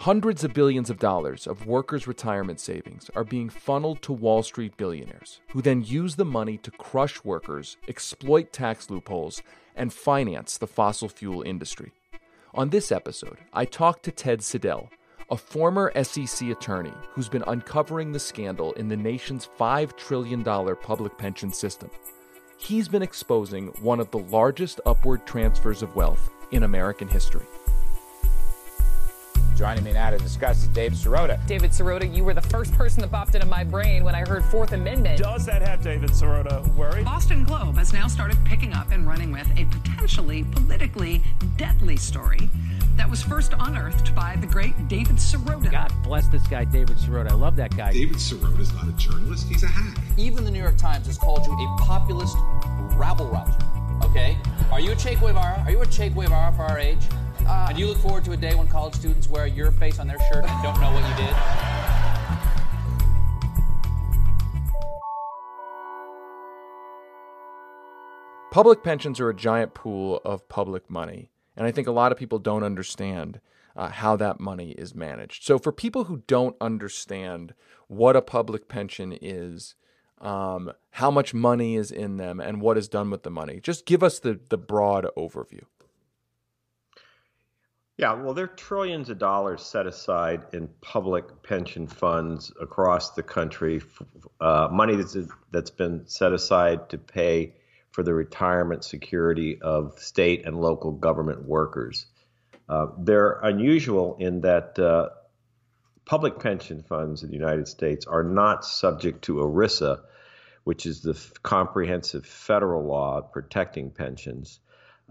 Hundreds of billions of dollars of workers' retirement savings are being funneled to Wall Street billionaires, who then use the money to crush workers, exploit tax loopholes, and finance the fossil fuel industry. On this episode, I talked to Ted Siedle, a former SEC attorney who's been uncovering the scandal in the nation's $5 trillion public pension system. He's been exposing one of the largest upward transfers of wealth in American history. Joining me now to discuss is Dave Sirota. David Sirota, you were the first person that popped into my brain when I heard Fourth Amendment. Does that have David Sirota worried? Boston Globe has now started picking up and running with a potentially politically deadly story that was first unearthed by the great David Sirota. God bless this guy, David Sirota. I love that guy. David Sirota is not a journalist, he's a hack. Even the New York Times has called you a populist rabble rouser. Okay? Are you a Che Guevara? Are you a Che Guevara for our age? Uh, and you look forward to a day when college students wear your face on their shirt and don't know what you did? Public pensions are a giant pool of public money, and I think a lot of people don't understand uh, how that money is managed. So, for people who don't understand what a public pension is, um, how much money is in them, and what is done with the money, just give us the, the broad overview. Yeah, well, there are trillions of dollars set aside in public pension funds across the country, uh, money that's, that's been set aside to pay for the retirement security of state and local government workers. Uh, they're unusual in that uh, public pension funds in the United States are not subject to ERISA, which is the f- comprehensive federal law protecting pensions.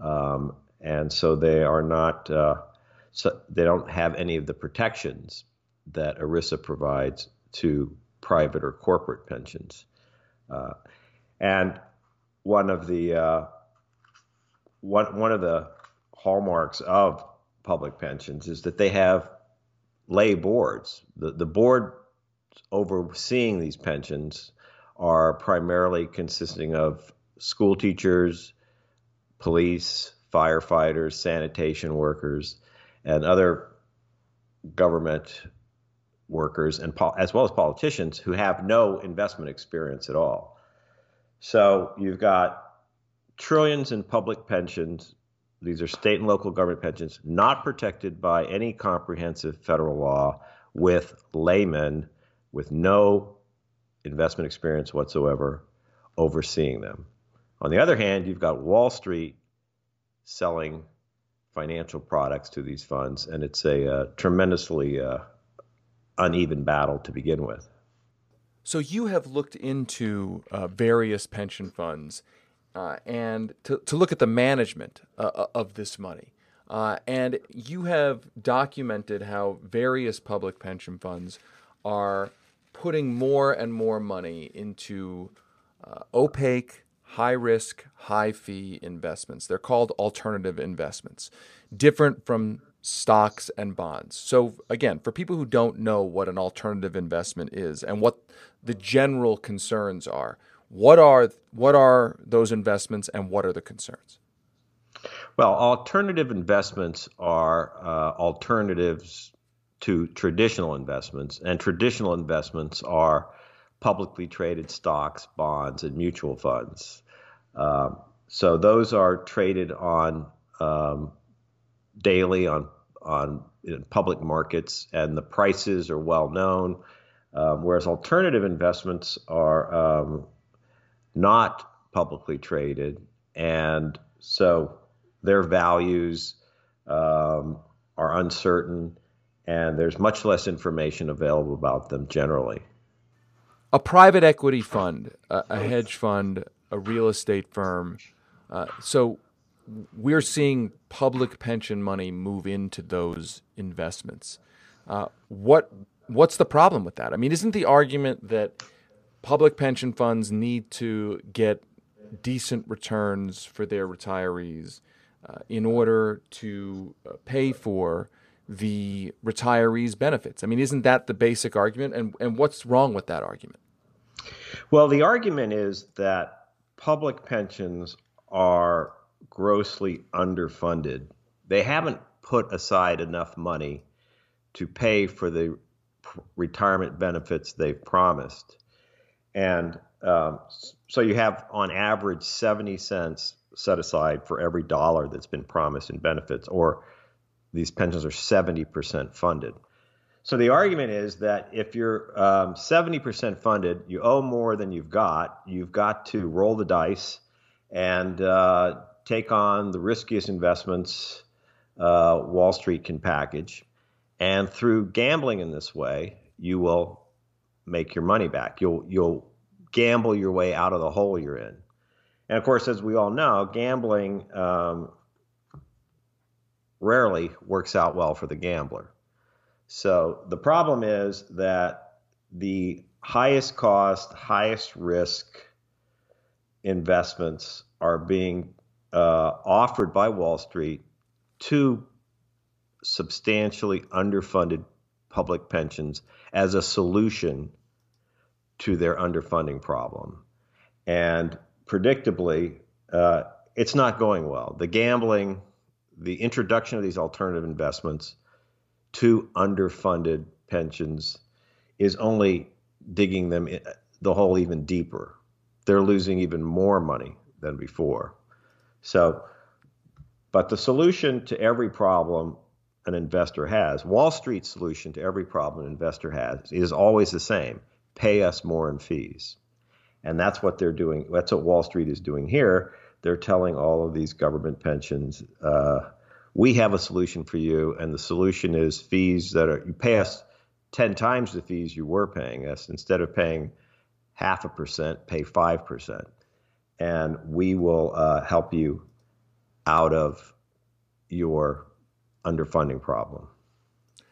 Um, and so they are not uh, so they don't have any of the protections that ERISA provides to private or corporate pensions. Uh, and one of the uh, one one of the hallmarks of public pensions is that they have lay boards. The the board overseeing these pensions are primarily consisting of school teachers, police, firefighters, sanitation workers, and other government workers and as well as politicians who have no investment experience at all. So you've got trillions in public pensions. These are state and local government pensions not protected by any comprehensive federal law with laymen with no investment experience whatsoever overseeing them. On the other hand, you've got Wall Street selling financial products to these funds, and it's a uh, tremendously uh, uneven battle to begin with. So you have looked into uh, various pension funds uh, and to, to look at the management uh, uh, of this money. and you have documented how various public pension funds are putting more and more money into opaque, high risk, high fee investments. They're called alternative investments, different from stocks and bonds. So, again, for people who don't know what an alternative investment is and what the general concerns are, what are what are those investments and what are the concerns? Well, alternative investments are uh, alternatives to traditional investments, and traditional investments are publicly traded stocks, bonds, and mutual funds. Um, so those are traded on um, daily on on public markets, and the prices are well known. Um, whereas alternative investments are um, not publicly traded, and so their values um, are uncertain, and there's much less information available about them generally a private equity fund, a, a hedge fund, a real estate firm. Uh, so we're seeing public pension money move into those investments. Uh, what what's the problem with that? I mean, isn't the argument that public pension funds need to get decent returns for their retirees uh, in order to uh, pay for the retirees' benefits. I mean, isn't that the basic argument? And, and what's wrong with that argument? Well, the argument is that public pensions are grossly underfunded. They haven't put aside enough money to pay for the retirement benefits they've promised. And um, so you have, on average, 70 cents set aside for every dollar that's been promised in benefits, or these pensions are 70% funded. So the argument is that if you're um, 70% funded, you owe more than you've got. You've got to roll the dice and uh, take on the riskiest investments uh, Wall Street can package. And through gambling in this way, you will make your money back. You'll you'll gamble your way out of the hole you're in. And of course, as we all know, gambling um, rarely works out well for the gambler. So the problem is that the highest cost, highest risk investments are being uh, offered by Wall Street to substantially underfunded public pensions as a solution to their underfunding problem. And predictably, uh, it's not going well. The gambling, the introduction of these alternative investments to underfunded pensions is only digging them the hole even deeper. They're losing even more money than before. So, but the solution to every problem an investor has, Wall Street's solution to every problem an investor has, is always the same pay us more in fees. And that's what they're doing. That's what Wall Street is doing here. They're telling all of these government pensions, uh, we have a solution for you, and the solution is fees that are you pay us ten times the fees you were paying us. Instead of paying half a percent, pay five percent, and we will uh, help you out of your underfunding problem.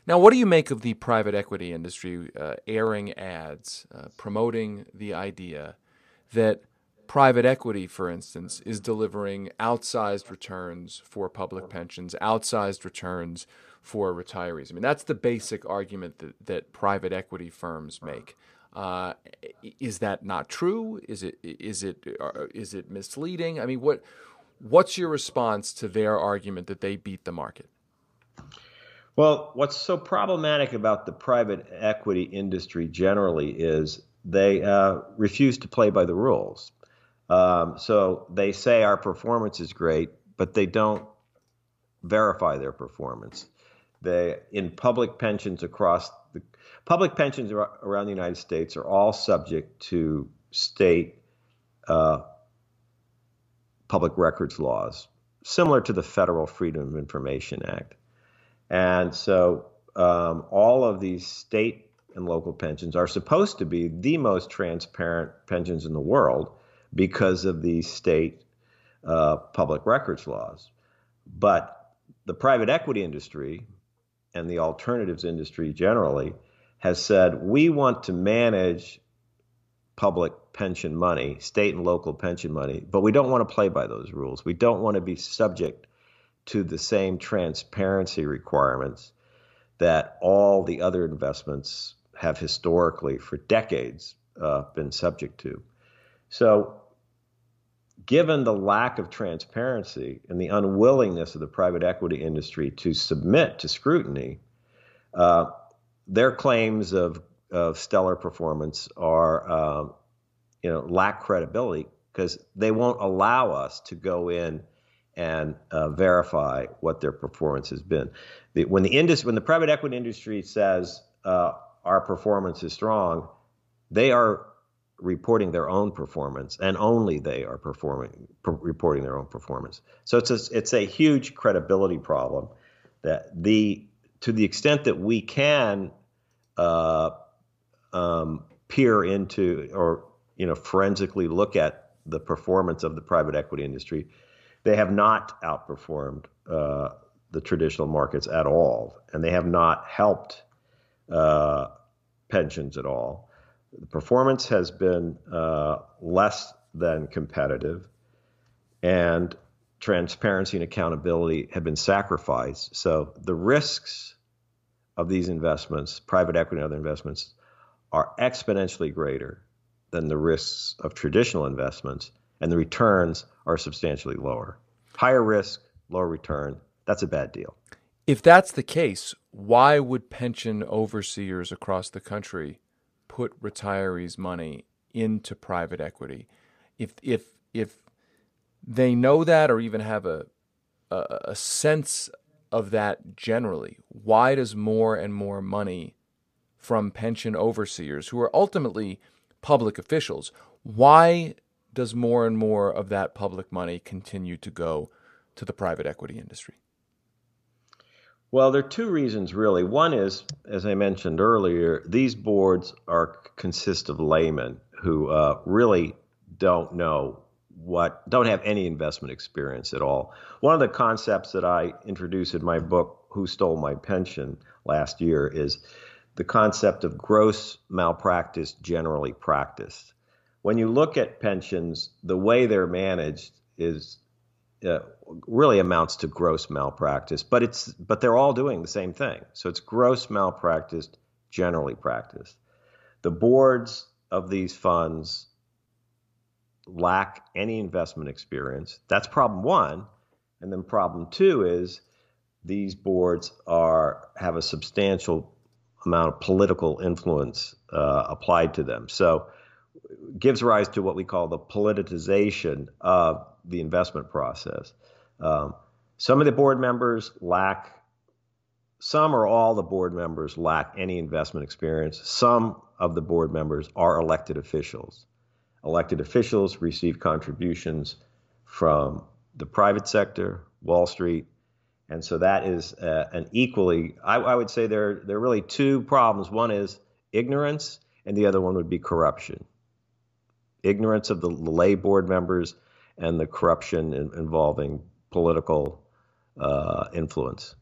Now, what do you make of the private equity industry uh, airing ads uh, promoting the idea that private equity, for instance, is delivering outsized returns for public pensions, outsized returns for retirees? I mean, that's the basic argument that, that private equity firms make. Uh, is that not true? Is it is it uh, it misleading? I mean, what what's your response to their argument that they beat the market? Well, what's so problematic about the private equity industry generally is they uh, refuse to play by the rules. Um, so they say our performance is great, but they don't verify their performance. They in public pensions across the public pensions around the United States are all subject to state uh, public records laws, similar to the Federal Freedom of Information Act. And so um, all of these state and local pensions are supposed to be the most transparent pensions in the world because of the state uh, public records laws. But the private equity industry and the alternatives industry generally has said we want to manage public pension money, state and local pension money, but we don't want to play by those rules. We don't want to be subject to the same transparency requirements that all the other investments have historically, for decades, uh, been subject to. So, given the lack of transparency and the unwillingness of the private equity industry to submit to scrutiny, uh, their claims of, of stellar performance are, um, you know, lack credibility because they won't allow us to go in and uh, verify what their performance has been. The, when the industry, when the private equity industry says uh, our performance is strong, they are reporting their own performance, and only they are performing reporting their own performance. So it's a, it's a huge credibility problem that the to the extent that we can uh, um, peer into or you know forensically look at the performance of the private equity industry they have not outperformed uh, the traditional markets at all, and they have not helped uh, pensions at all. The performance has been uh, less than competitive, and transparency and accountability have been sacrificed. So the risks of these investments, private equity and other investments, are exponentially greater than the risks of traditional investments and the returns are substantially lower. Higher risk, lower return. That's a bad deal. If that's the case, why would pension overseers across the country put retirees' money into private equity if if if they know that or even have a a, a sense of that generally? Why does more and more money from pension overseers, who are ultimately public officials, why does more and more of that public money continue to go to the private equity industry? Well, there are two reasons really. One is, as I mentioned earlier, these boards are consist of laymen who uh, really don't know what, don't have any investment experience at all. One of the concepts that I introduced in my book, Who Stole My Pension, last year is the concept of gross malpractice generally practiced. When you look at pensions, the way they're managed is uh, really amounts to gross malpractice, but it's but they're all doing the same thing. So it's gross malpractice generally practiced. The boards of these funds lack any investment experience. That's problem one. And then problem two is these boards are have a substantial amount of political influence uh, applied to them. So gives rise to what we call the politicization of the investment process. Um, some of the board members lack, some or all the board members lack any investment experience. Some of the board members are elected officials. Elected officials receive contributions from the private sector, Wall Street, and so that is uh, an equally, I, I, would say there, there are really two problems. One is ignorance, and the other one would be corruption. Ignorance of the lay board members and the corruption in, involving political uh, influence.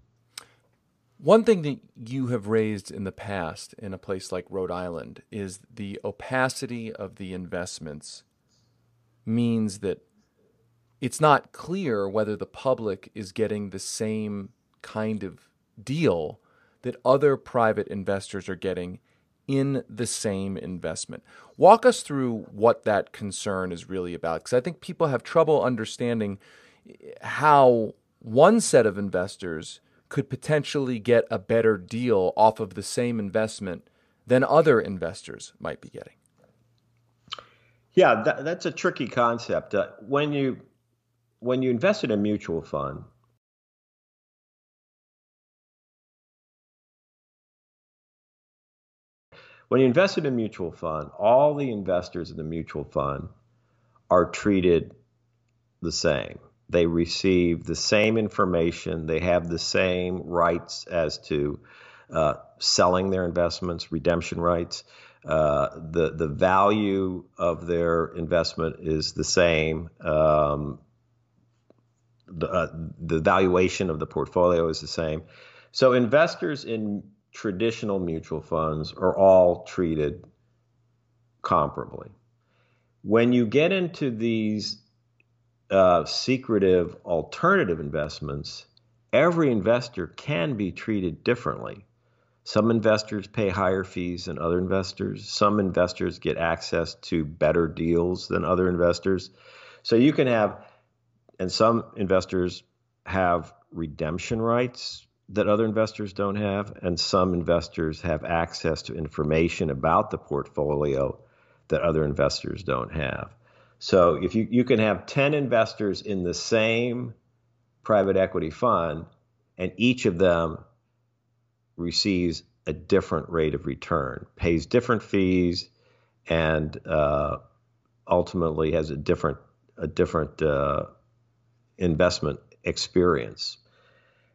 One thing that you have raised in the past in a place like Rhode Island is the opacity of the investments means that it's not clear whether the public is getting the same kind of deal that other private investors are getting in the same investment. Walk us through what that concern is really about, because I think people have trouble understanding how one set of investors could potentially get a better deal off of the same investment than other investors might be getting. Yeah, that, that's a tricky concept. Uh, when you when you invest in a mutual fund, when you invest in a mutual fund, all the investors in the mutual fund are treated the same. They receive the same information. They have the same rights as to uh, selling their investments, redemption rights. Uh, the the value of their investment is the same. Um, the, uh, the valuation of the portfolio is the same. So investors in traditional mutual funds are all treated comparably. When you get into these uh, secretive alternative investments, every investor can be treated differently. Some investors pay higher fees than other investors. Some investors get access to better deals than other investors. So you can have and some investors have redemption rights that other investors don't have, and some investors have access to information about the portfolio that other investors don't have. So if you, you can have 10 investors in the same private equity fund, and each of them receives a different rate of return, pays different fees, and uh, ultimately has a different a different uh, investment experience.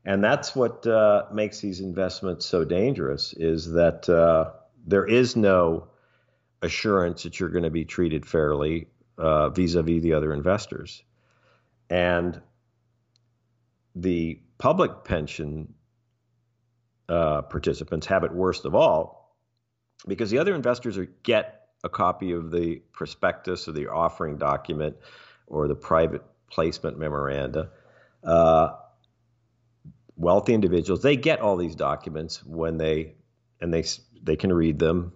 And that's what uh, makes these investments so dangerous is that uh, there is no assurance that you're going to be treated fairly vis a vis the other investors. And the public pension uh, participants have it worst of all because the other investors are, get a copy of the prospectus or the offering document or the private placement memoranda. Wealthy individuals they get all these documents when they and they they can read them.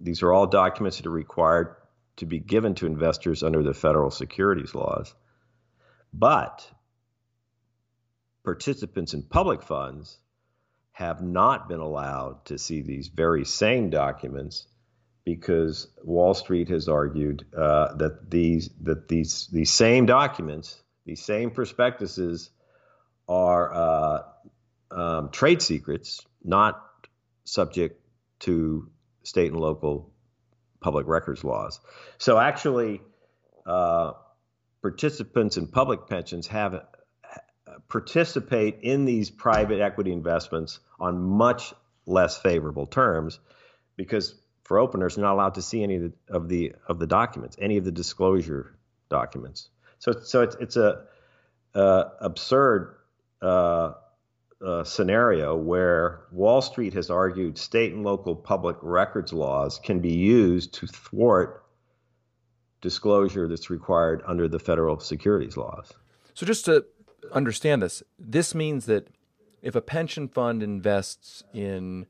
These are all documents that are required to be given to investors under the federal securities laws. But participants in public funds have not been allowed to see these very same documents because Wall Street has argued uh, that these that these these same documents, these same prospectuses, are uh, um, trade secrets, not subject to state and local public records laws. So actually, uh, participants in public pensions have uh, participate in these private equity investments on much less favorable terms because for openers they're not allowed to see any of the of the, of the documents, any of the disclosure documents. So so it's it's a uh, absurd uh, uh, scenario where Wall Street has argued state and local public records laws can be used to thwart disclosure that's required under the federal securities laws. So, just to understand this, this means that if a pension fund invests in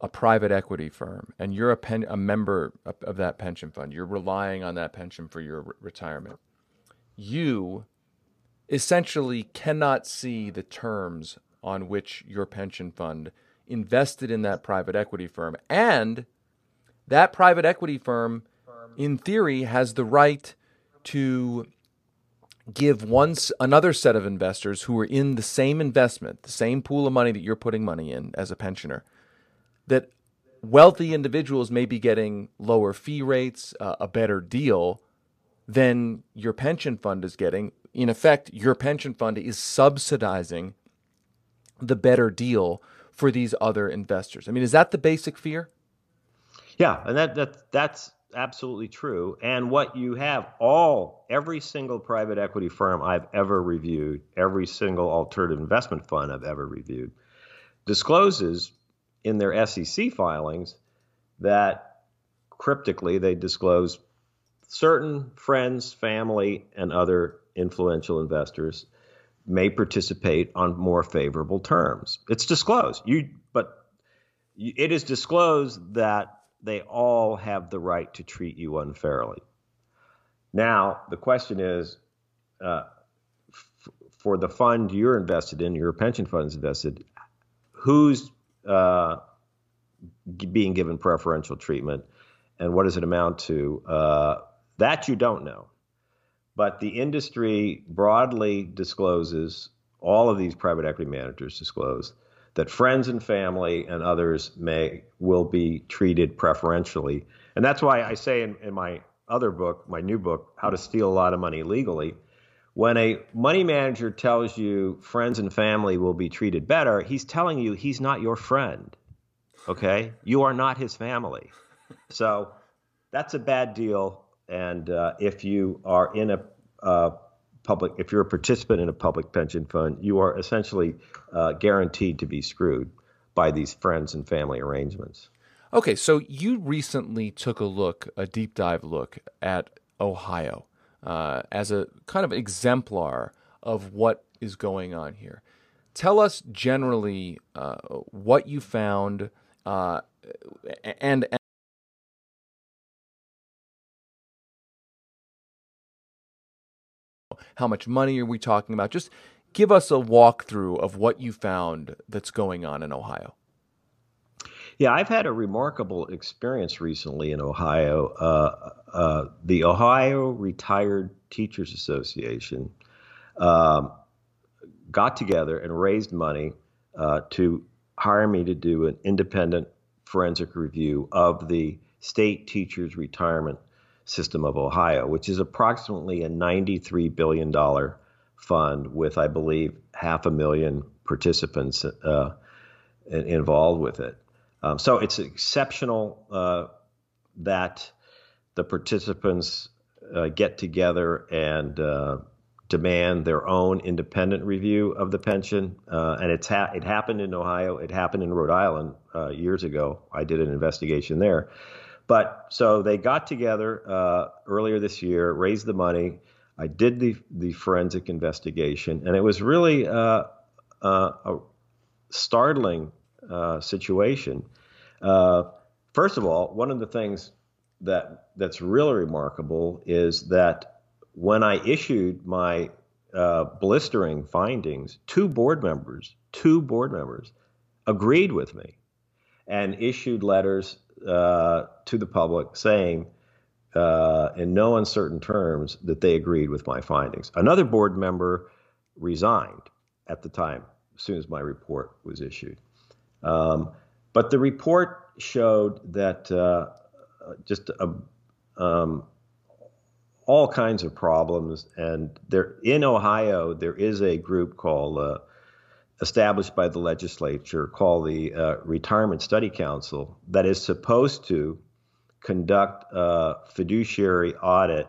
a private equity firm and you're a, pen, a member of, of that pension fund, you're relying on that pension for your re- retirement, you essentially cannot see the terms on which your pension fund invested in that private equity firm. And that private equity firm, in theory, has the right to give once another set of investors who are in the same investment, the same pool of money that you're putting money in as a pensioner, that wealthy individuals may be getting lower fee rates, uh, a better deal than your pension fund is getting. In effect, your pension fund is subsidizing the better deal for these other investors. I mean, is that the basic fear? Yeah, and that that that's absolutely true. And what you have all every single private equity firm I've ever reviewed, every single alternative investment fund I've ever reviewed discloses in their SEC filings that cryptically they disclose certain friends, family, and other influential investors may participate on more favorable terms. It's disclosed. You, but it is disclosed that they all have the right to treat you unfairly. Now, the question is uh, f- for the fund you're invested in, your pension fund is invested, who's uh, g- being given preferential treatment and what does it amount to? Uh, that you don't know. But the industry broadly discloses, all of these private equity managers disclose, that friends and family and others may will be treated preferentially. And that's why I say in, in my other book, my new book, How to Steal a Lot of Money Legally, when a money manager tells you friends and family will be treated better, he's telling you he's not your friend. Okay? You are not his family. So that's a bad deal and uh, if you are in a uh, public, if you're a participant in a public pension fund, you are essentially uh, guaranteed to be screwed by these friends and family arrangements. Okay, so you recently took a look, a deep dive look at Ohio uh, as a kind of exemplar of what is going on here. Tell us generally uh, what you found uh, and, and How much money are we talking about? Just give us a walkthrough of what you found that's going on in Ohio. Yeah, I've had a remarkable experience recently in Ohio. Uh, uh, the Ohio Retired Teachers Association um, got together and raised money uh, to hire me to do an independent forensic review of the state teachers retirement system of Ohio, which is approximately a $93 billion fund with, I believe, half a million participants uh, involved with it. Um, so it's exceptional uh, that the participants uh, get together and uh, demand their own independent review of the pension. Uh, and it's ha- it happened in Ohio. It happened in Rhode Island uh, years ago. I did an investigation there. But so they got together uh, earlier this year, raised the money. I did the the forensic investigation, and it was really uh, uh, a startling uh, situation. Uh, first of all, one of the things that that's really remarkable is that when I issued my uh, blistering findings, two board members, two board members, agreed with me and issued letters uh, to the public saying, uh, in no uncertain terms, that they agreed with my findings. Another board member resigned at the time, as soon as my report was issued. Um, but the report showed that uh, just a, um, all kinds of problems. And there in Ohio, there is a group called uh, established by the legislature called the uh, Retirement Study Council that is supposed to conduct a fiduciary audit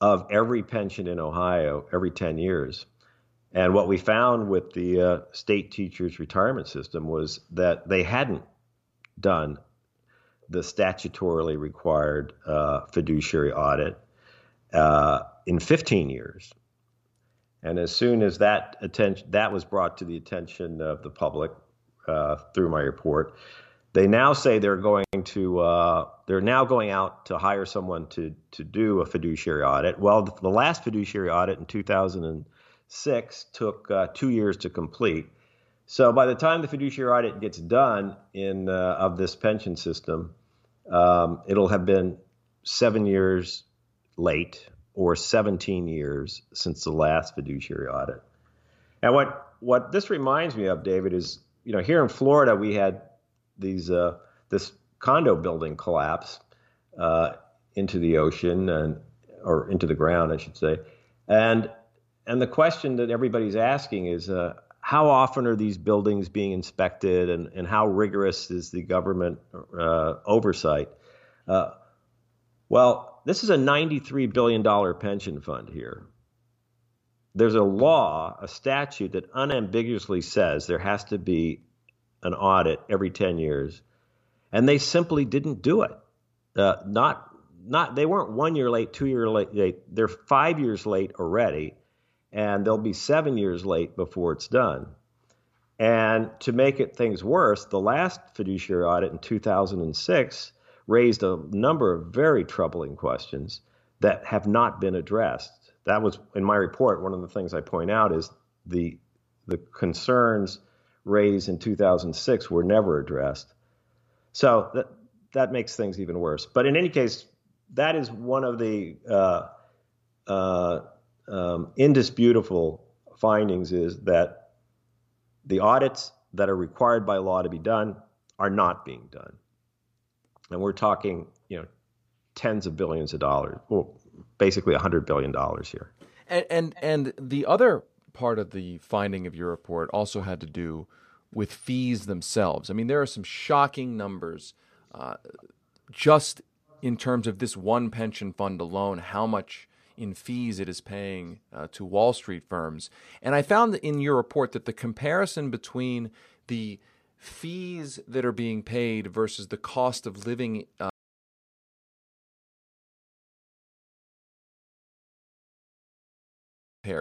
of every pension in Ohio every 10 years. And what we found with the uh, state teachers' retirement system was that they hadn't done the statutorily required uh, fiduciary audit uh, in 15 years. And as soon as that attention that was brought to the attention of the public uh, through my report, they now say they're going to uh, they're now going out to hire someone to to do a fiduciary audit. Well, the, the last fiduciary audit in 2006 took uh, two years to complete. So by the time the fiduciary audit gets done in uh, of this pension system, um, it'll have been seven years late or 17 years since the last fiduciary audit. And what what this reminds me of, David, is you know here in Florida we had these uh, this condo building collapse uh, into the ocean and or into the ground, I should say, and and the question that everybody's asking is uh, how often are these buildings being inspected and, and how rigorous is the government uh, oversight? Well, this is a $93 billion pension fund here. There's a law, a statute that unambiguously says there has to be an audit every 10 years, and they simply didn't do it. Uh, not, not, they weren't one year late, two year late. they're five years late already, and they'll be seven years late before it's done. And to make it things worse, the last fiduciary audit in 2006 raised a number of very troubling questions that have not been addressed. That was in my report. One of the things I point out is the the concerns raised in 2006 were never addressed. So that that makes things even worse. But in any case, that is one of the uh, uh, um, indisputable findings is that the audits that are required by law to be done are not being done and we're talking, you know, tens of billions of dollars. Well, basically hundred billion dollars here. And, and and the other part of the finding of your report also had to do with fees themselves. I mean, there are some shocking numbers, uh, just in terms of this one pension fund alone, how much in fees it is paying uh, to Wall Street firms. And I found in your report that the comparison between the fees that are being paid versus the cost of living uh,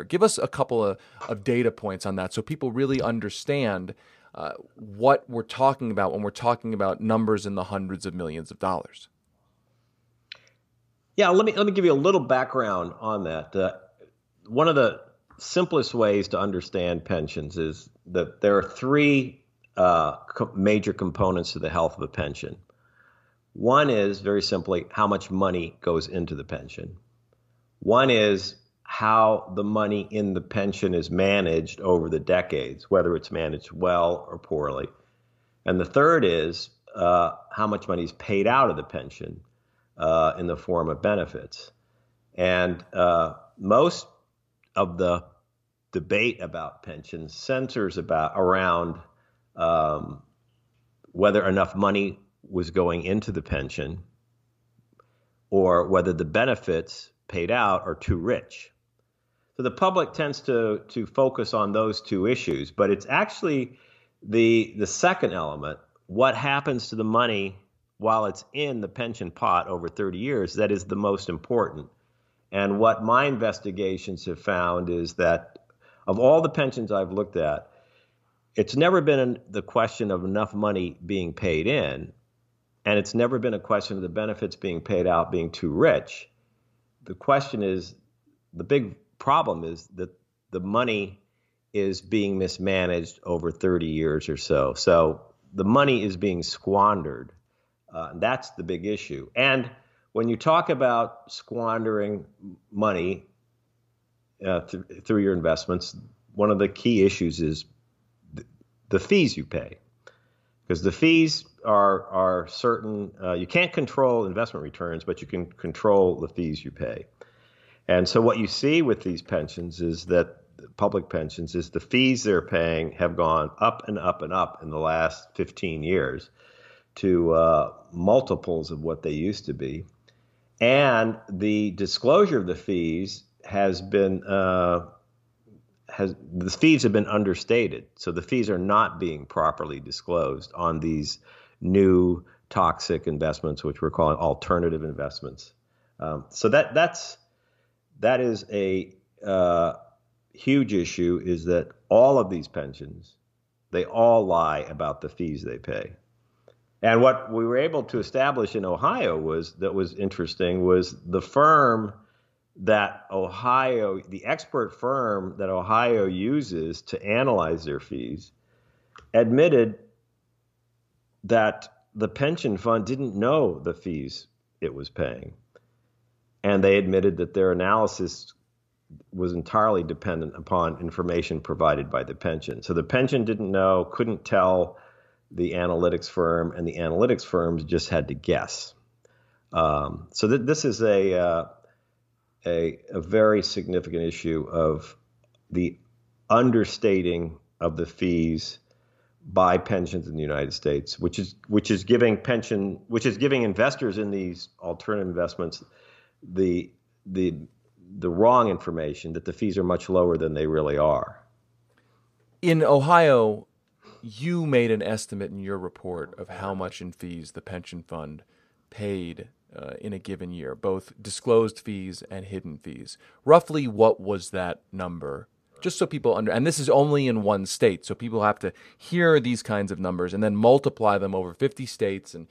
Give us a couple of, of data points on that so people really understand uh, what we're talking about when we're talking about numbers in the hundreds of millions of dollars. Yeah, let me let me give you a little background on that. Uh, one of the simplest ways to understand pensions is that there are three uh, co- major components to the health of a pension. One is very simply how much money goes into the pension. One is how the money in the pension is managed over the decades, whether it's managed well or poorly. And the third is uh, how much money is paid out of the pension uh, in the form of benefits. And uh, most of the debate about pensions centers about around um, whether enough money was going into the pension or whether the benefits paid out are too rich. So the public tends to to focus on those two issues, but it's actually the the second element, what happens to the money while it's in the pension pot over 30 years, that is the most important. And what my investigations have found is that of all the pensions I've looked at, it's never been the question of enough money being paid in, and it's never been a question of the benefits being paid out being too rich. The question is the big problem is that the money is being mismanaged over 30 years or so. So the money is being squandered. Uh, that's the big issue. And when you talk about squandering money uh, th- through your investments, one of the key issues is the fees you pay, because the fees are are certain. Uh, you can't control investment returns, but you can control the fees you pay. And so what you see with these pensions is that public pensions is the fees they're paying have gone up and up and up in the last 15 years to uh, multiples of what they used to be. And the disclosure of the fees has been uh, has the fees have been understated. So the fees are not being properly disclosed on these new toxic investments, which we're calling alternative investments. Um, so that that's that is a uh, huge issue. Is that all of these pensions? They all lie about the fees they pay. And what we were able to establish in Ohio was that was interesting was the firm that Ohio, the expert firm that Ohio uses to analyze their fees, admitted that the pension fund didn't know the fees it was paying. And they admitted that their analysis was entirely dependent upon information provided by the pension. So the pension didn't know, couldn't tell the analytics firm, and the analytics firms just had to guess. Um, so th- this is a, uh, a, a very significant issue of the understating of the fees by pensions in the United States, which is which is giving pension which is giving investors in these alternative investments the the the wrong information that the fees are much lower than they really are. In Ohio, you made an estimate in your report of how much in fees the pension fund paid uh, in a given year, both disclosed fees and hidden fees. Roughly, what was that number? Just so people under, and this is only in one state, so people have to hear these kinds of numbers and then multiply them over 50 states and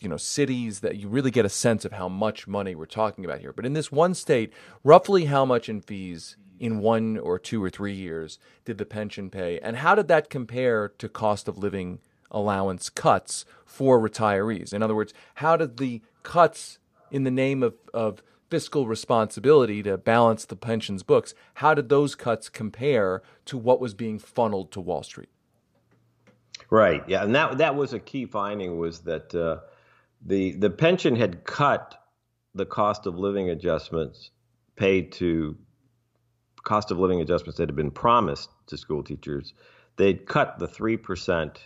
you know cities that you really get a sense of how much money we're talking about here. But in this one state, roughly how much in fees in one or two or three years did the pension pay? And how did that compare to cost of living allowance cuts for retirees? In other words, how did the cuts in the name of, of fiscal responsibility to balance the pensions books, how did those cuts compare to what was being funneled to Wall Street? Right. Yeah, and that that was a key finding was that uh, the the pension had cut the cost of living adjustments paid to cost of living adjustments that had been promised to school teachers, they'd cut the 3%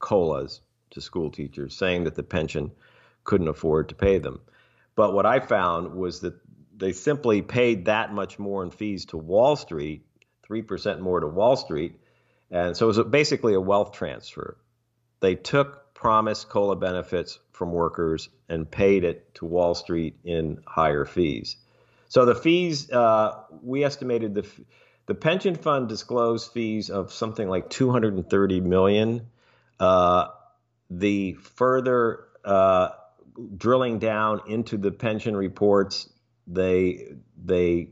COLAs to school teachers, saying that the pension couldn't afford to pay them. But what I found was that they simply paid that much more in fees to Wall Street, 3% more to Wall Street. And so it was basically a wealth transfer. They took promised COLA benefits from workers and paid it to Wall Street in higher fees. So the fees, uh, we estimated the the pension fund disclosed fees of something like 230 million. Uh, the further uh, drilling down into the pension reports, they they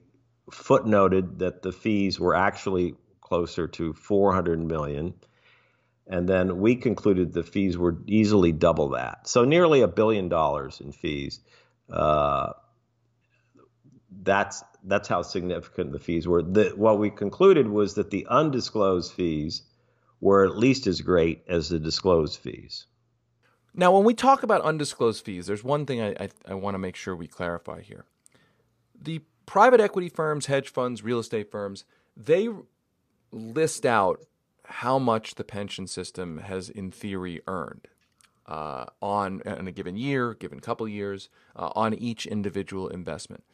footnoted that the fees were actually closer to 400 million. And then we concluded the fees were easily double that. So nearly a billion dollars in fees. Uh, that's that's how significant the fees were. The, what we concluded was that the undisclosed fees were at least as great as the disclosed fees. Now, when we talk about undisclosed fees, there's one thing I, I, I want to make sure we clarify here. The private equity firms, hedge funds, real estate firms, they list out how much the pension system has, in theory, earned uh, on in a given year, given couple years, uh, on each individual investment.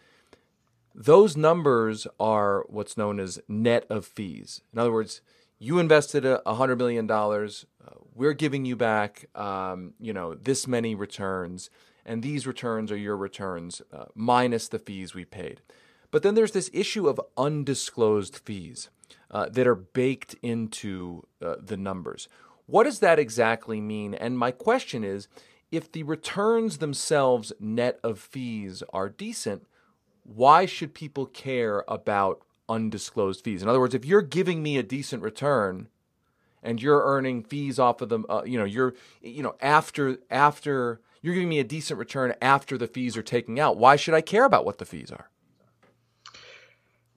Those numbers are what's known as net of fees. In other words, you invested a hundred million dollars. Uh, we're giving you back, um, you know, this many returns, and these returns are your returns uh, minus the fees we paid. But then there's this issue of undisclosed fees uh, that are baked into uh, the numbers. What does that exactly mean? And my question is, if the returns themselves net of fees are decent, why should people care about undisclosed fees. In other words, if you're giving me a decent return and you're earning fees off of them, uh, you know, you're, you know, after after you're giving me a decent return after the fees are taken out. Why should I care about what the fees are?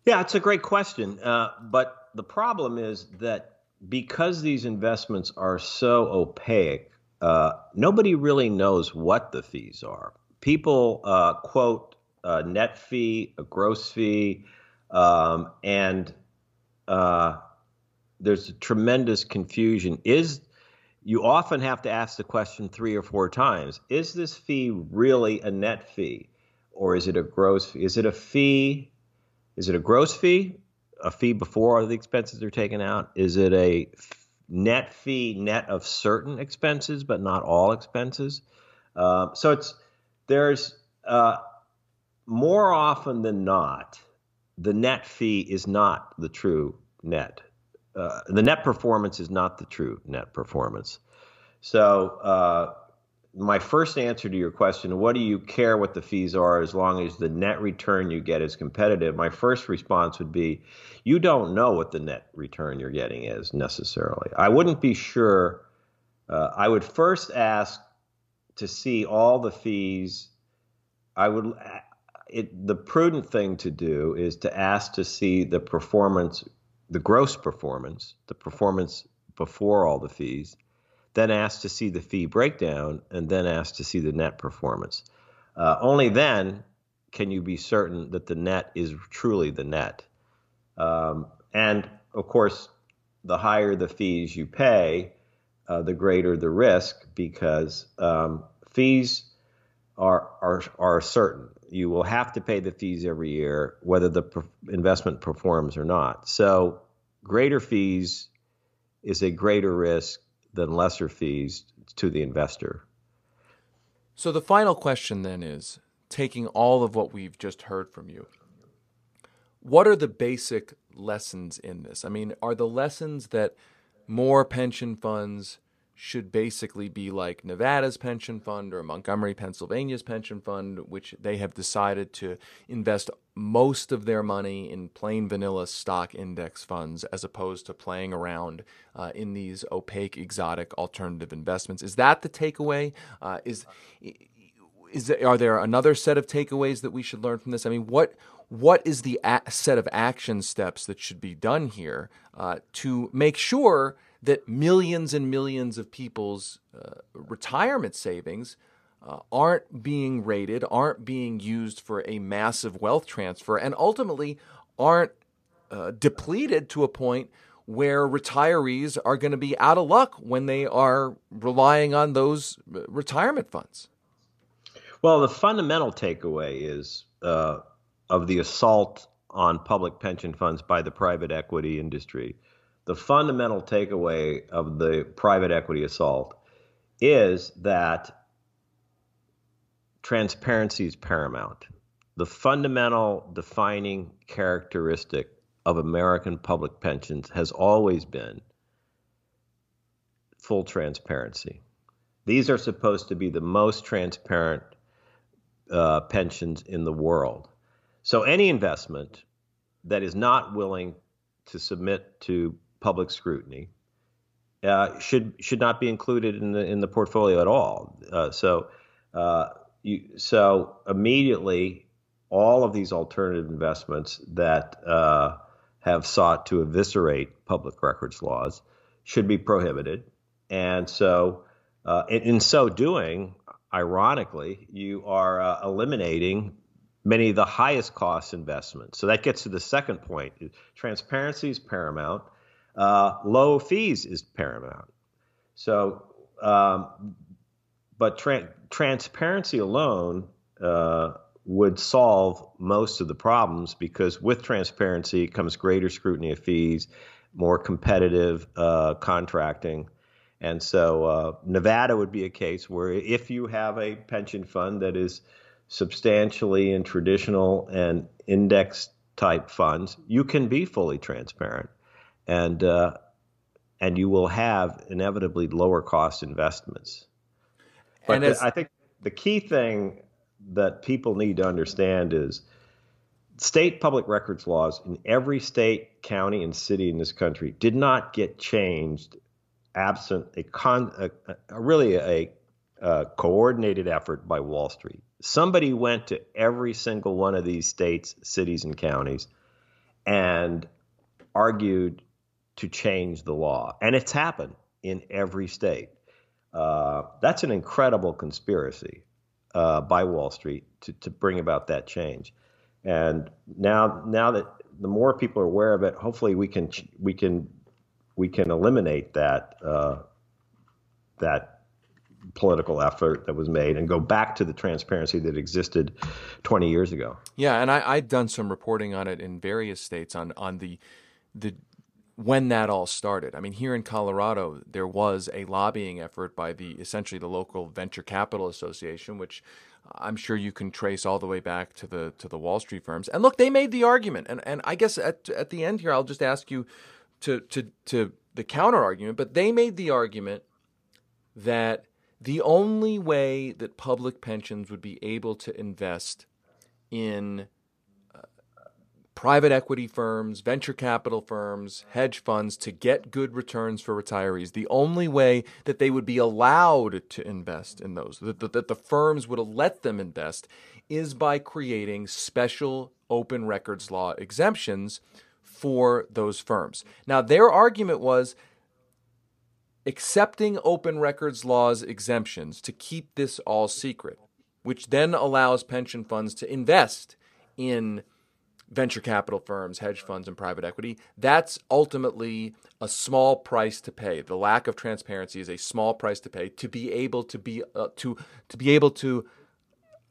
Yeah, it's a great question. Uh, but the problem is that because these investments are so opaque, uh, nobody really knows what the fees are. People uh, quote a net fee, a gross fee, um, and uh, there's a tremendous confusion. Is you often have to ask the question three or four times: Is this fee really a net fee, or is it a gross fee? Is it a fee? Is it a gross fee? A fee before all the expenses are taken out? Is it a net fee, net of certain expenses, but not all expenses? Uh, so it's there's uh, more often than not, the net fee is not the true net. Uh, the net performance is not the true net performance. So, uh, my first answer to your question, what do you care what the fees are as long as the net return you get is competitive? My first response would be, you don't know what the net return you're getting is necessarily. I wouldn't be sure. Uh, I would first ask to see all the fees. I would it, the prudent thing to do is to ask to see the performance, the gross performance, the performance before all the fees, then ask to see the fee breakdown, and then ask to see the net performance. Uh, only then can you be certain that the net is truly the net. Um, and of course, the higher the fees you pay, uh, the greater the risk because um, fees are, are, are certain you will have to pay the fees every year, whether the per- investment performs or not. So, greater fees is a greater risk than lesser fees to the investor. So, the final question then is taking all of what we've just heard from you, what are the basic lessons in this? I mean, are the lessons that more pension funds should basically be like Nevada's pension fund or Montgomery, Pennsylvania's pension fund, which they have decided to invest most of their money in plain vanilla stock index funds as opposed to playing around uh, in these opaque, exotic alternative investments. Is that the takeaway? Uh, is is there, are there another set of takeaways that we should learn from this? I mean, what what is the a- set of action steps that should be done here uh, to make sure that millions and millions of people's uh, retirement savings uh, aren't being rated, aren't being used for a massive wealth transfer, and ultimately aren't uh, depleted to a point where retirees are going to be out of luck when they are relying on those uh, retirement funds. Well, the fundamental takeaway is uh, of the assault on public pension funds by the private equity industry the fundamental takeaway of the private equity assault is that transparency is paramount. The fundamental defining characteristic of American public pensions has always been full transparency. These are supposed to be the most transparent uh, pensions in the world. So, any investment that is not willing to submit to public scrutiny uh, should should not be included in the in the portfolio at all. Uh, so uh, you, so immediately all of these alternative investments that uh, have sought to eviscerate public records laws should be prohibited, and so uh, in, in, so doing, ironically, you are uh, eliminating many of the highest cost investments. So that gets to the second point: transparency is paramount uh, low fees is paramount. So, um, but tra- transparency alone uh, would solve most of the problems because with transparency comes greater scrutiny of fees, more competitive uh, contracting. And so uh, Nevada would be a case where if you have a pension fund that is substantially in traditional and index type funds, you can be fully transparent and uh, and you will have inevitably lower cost investments. But the, I think the key thing that people need to understand is state public records laws in every state, county, and city in this country did not get changed absent a con, a, a really a, a coordinated effort by Wall Street. Somebody went to every single one of these states, cities, and counties and argued to change the law. And it's happened in every state. Uh, that's an incredible conspiracy uh, by Wall Street to, to bring about that change. And now, now that the more people are aware of it, hopefully we can we can we can eliminate that uh, that political effort that was made and go back to the transparency that existed 20 years ago. Yeah, and I, I've done some reporting on it in various states on on the the when that all started. I mean, here in Colorado, there was a lobbying effort by the essentially the local venture capital association, which I'm sure you can trace all the way back to the to the Wall Street firms. And look, they made the argument, and and I guess at at the end here, I'll just ask you to to to the counter argument, but they made the argument that the only way that public pensions would be able to invest in private equity firms, venture capital firms, hedge funds to get good returns for retirees, the only way that they would be allowed to invest in those, that, that, the firms would let them invest, is by creating special open records law exemptions for those firms. Now, their argument was accepting open records laws exemptions to keep this all secret, which then allows pension funds to invest in venture capital firms, hedge funds, and private equity. That's ultimately a small price to pay. The lack of transparency is a small price to pay to be able to be uh, to to be able to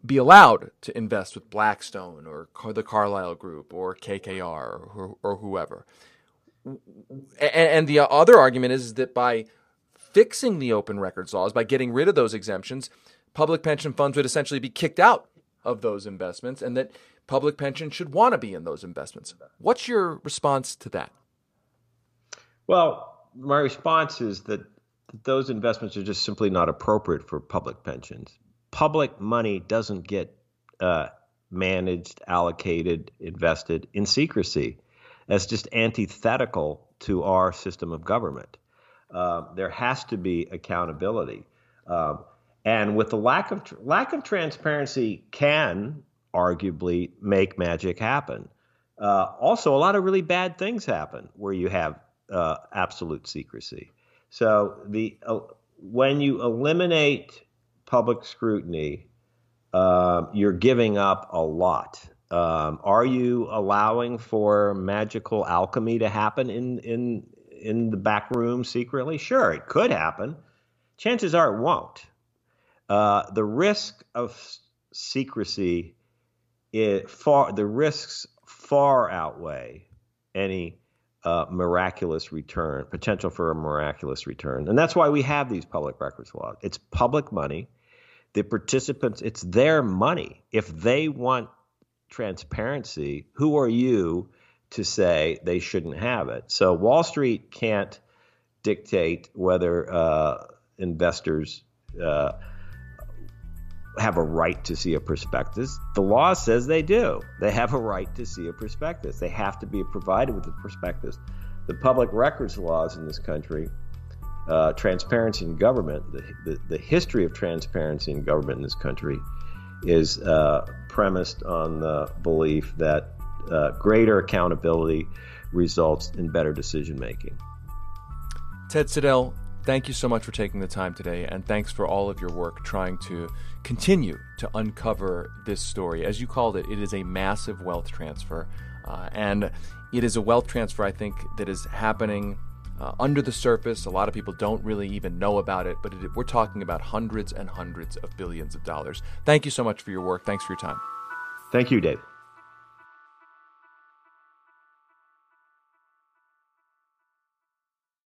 be allowed to invest with Blackstone or the Carlyle Group or KKR or, or whoever. And, and the other argument is that by fixing the open records laws, by getting rid of those exemptions, public pension funds would essentially be kicked out of those investments and that public pension should want to be in those investments. What's your response to that? Well, my response is that those investments are just simply not appropriate for public pensions. Public money doesn't get uh, managed, allocated, invested in secrecy. That's just antithetical to our system of government. Uh, there has to be accountability. Um, and with the lack of lack of transparency, can arguably make magic happen. Uh, also, a lot of really bad things happen where you have uh, absolute secrecy. So the uh, when you eliminate public scrutiny, um, you're giving up a lot. Um, are you allowing for magical alchemy to happen in in in the back room secretly? Sure, it could happen. Chances are it won't. Uh, the risk of secrecy, it far the risks far outweigh any uh, miraculous return, potential for a miraculous return, and that's why we have these public records laws. It's public money. The participants, it's their money. If they want transparency, who are you to say they shouldn't have it. So Wall Street can't dictate whether uh, investors uh, have a right to see a prospectus. The law says they do. They have a right to see a prospectus. They have to be provided with a prospectus. The public records laws in this country, uh, transparency in government, the, the, the, history of transparency in government in this country is uh, premised on the belief that uh, greater accountability results in better decision making. Ted Siedle, thank you so much for taking the time today, and thanks for all of your work trying to continue to uncover this story. As you called it, it is a massive wealth transfer, uh, and it is a wealth transfer, I think, that is happening. Uh, under the surface, a lot of people don't really even know about it, but it, we're talking about hundreds and hundreds of billions of dollars. Thank you so much for your work. Thanks for your time. Thank you, Dave.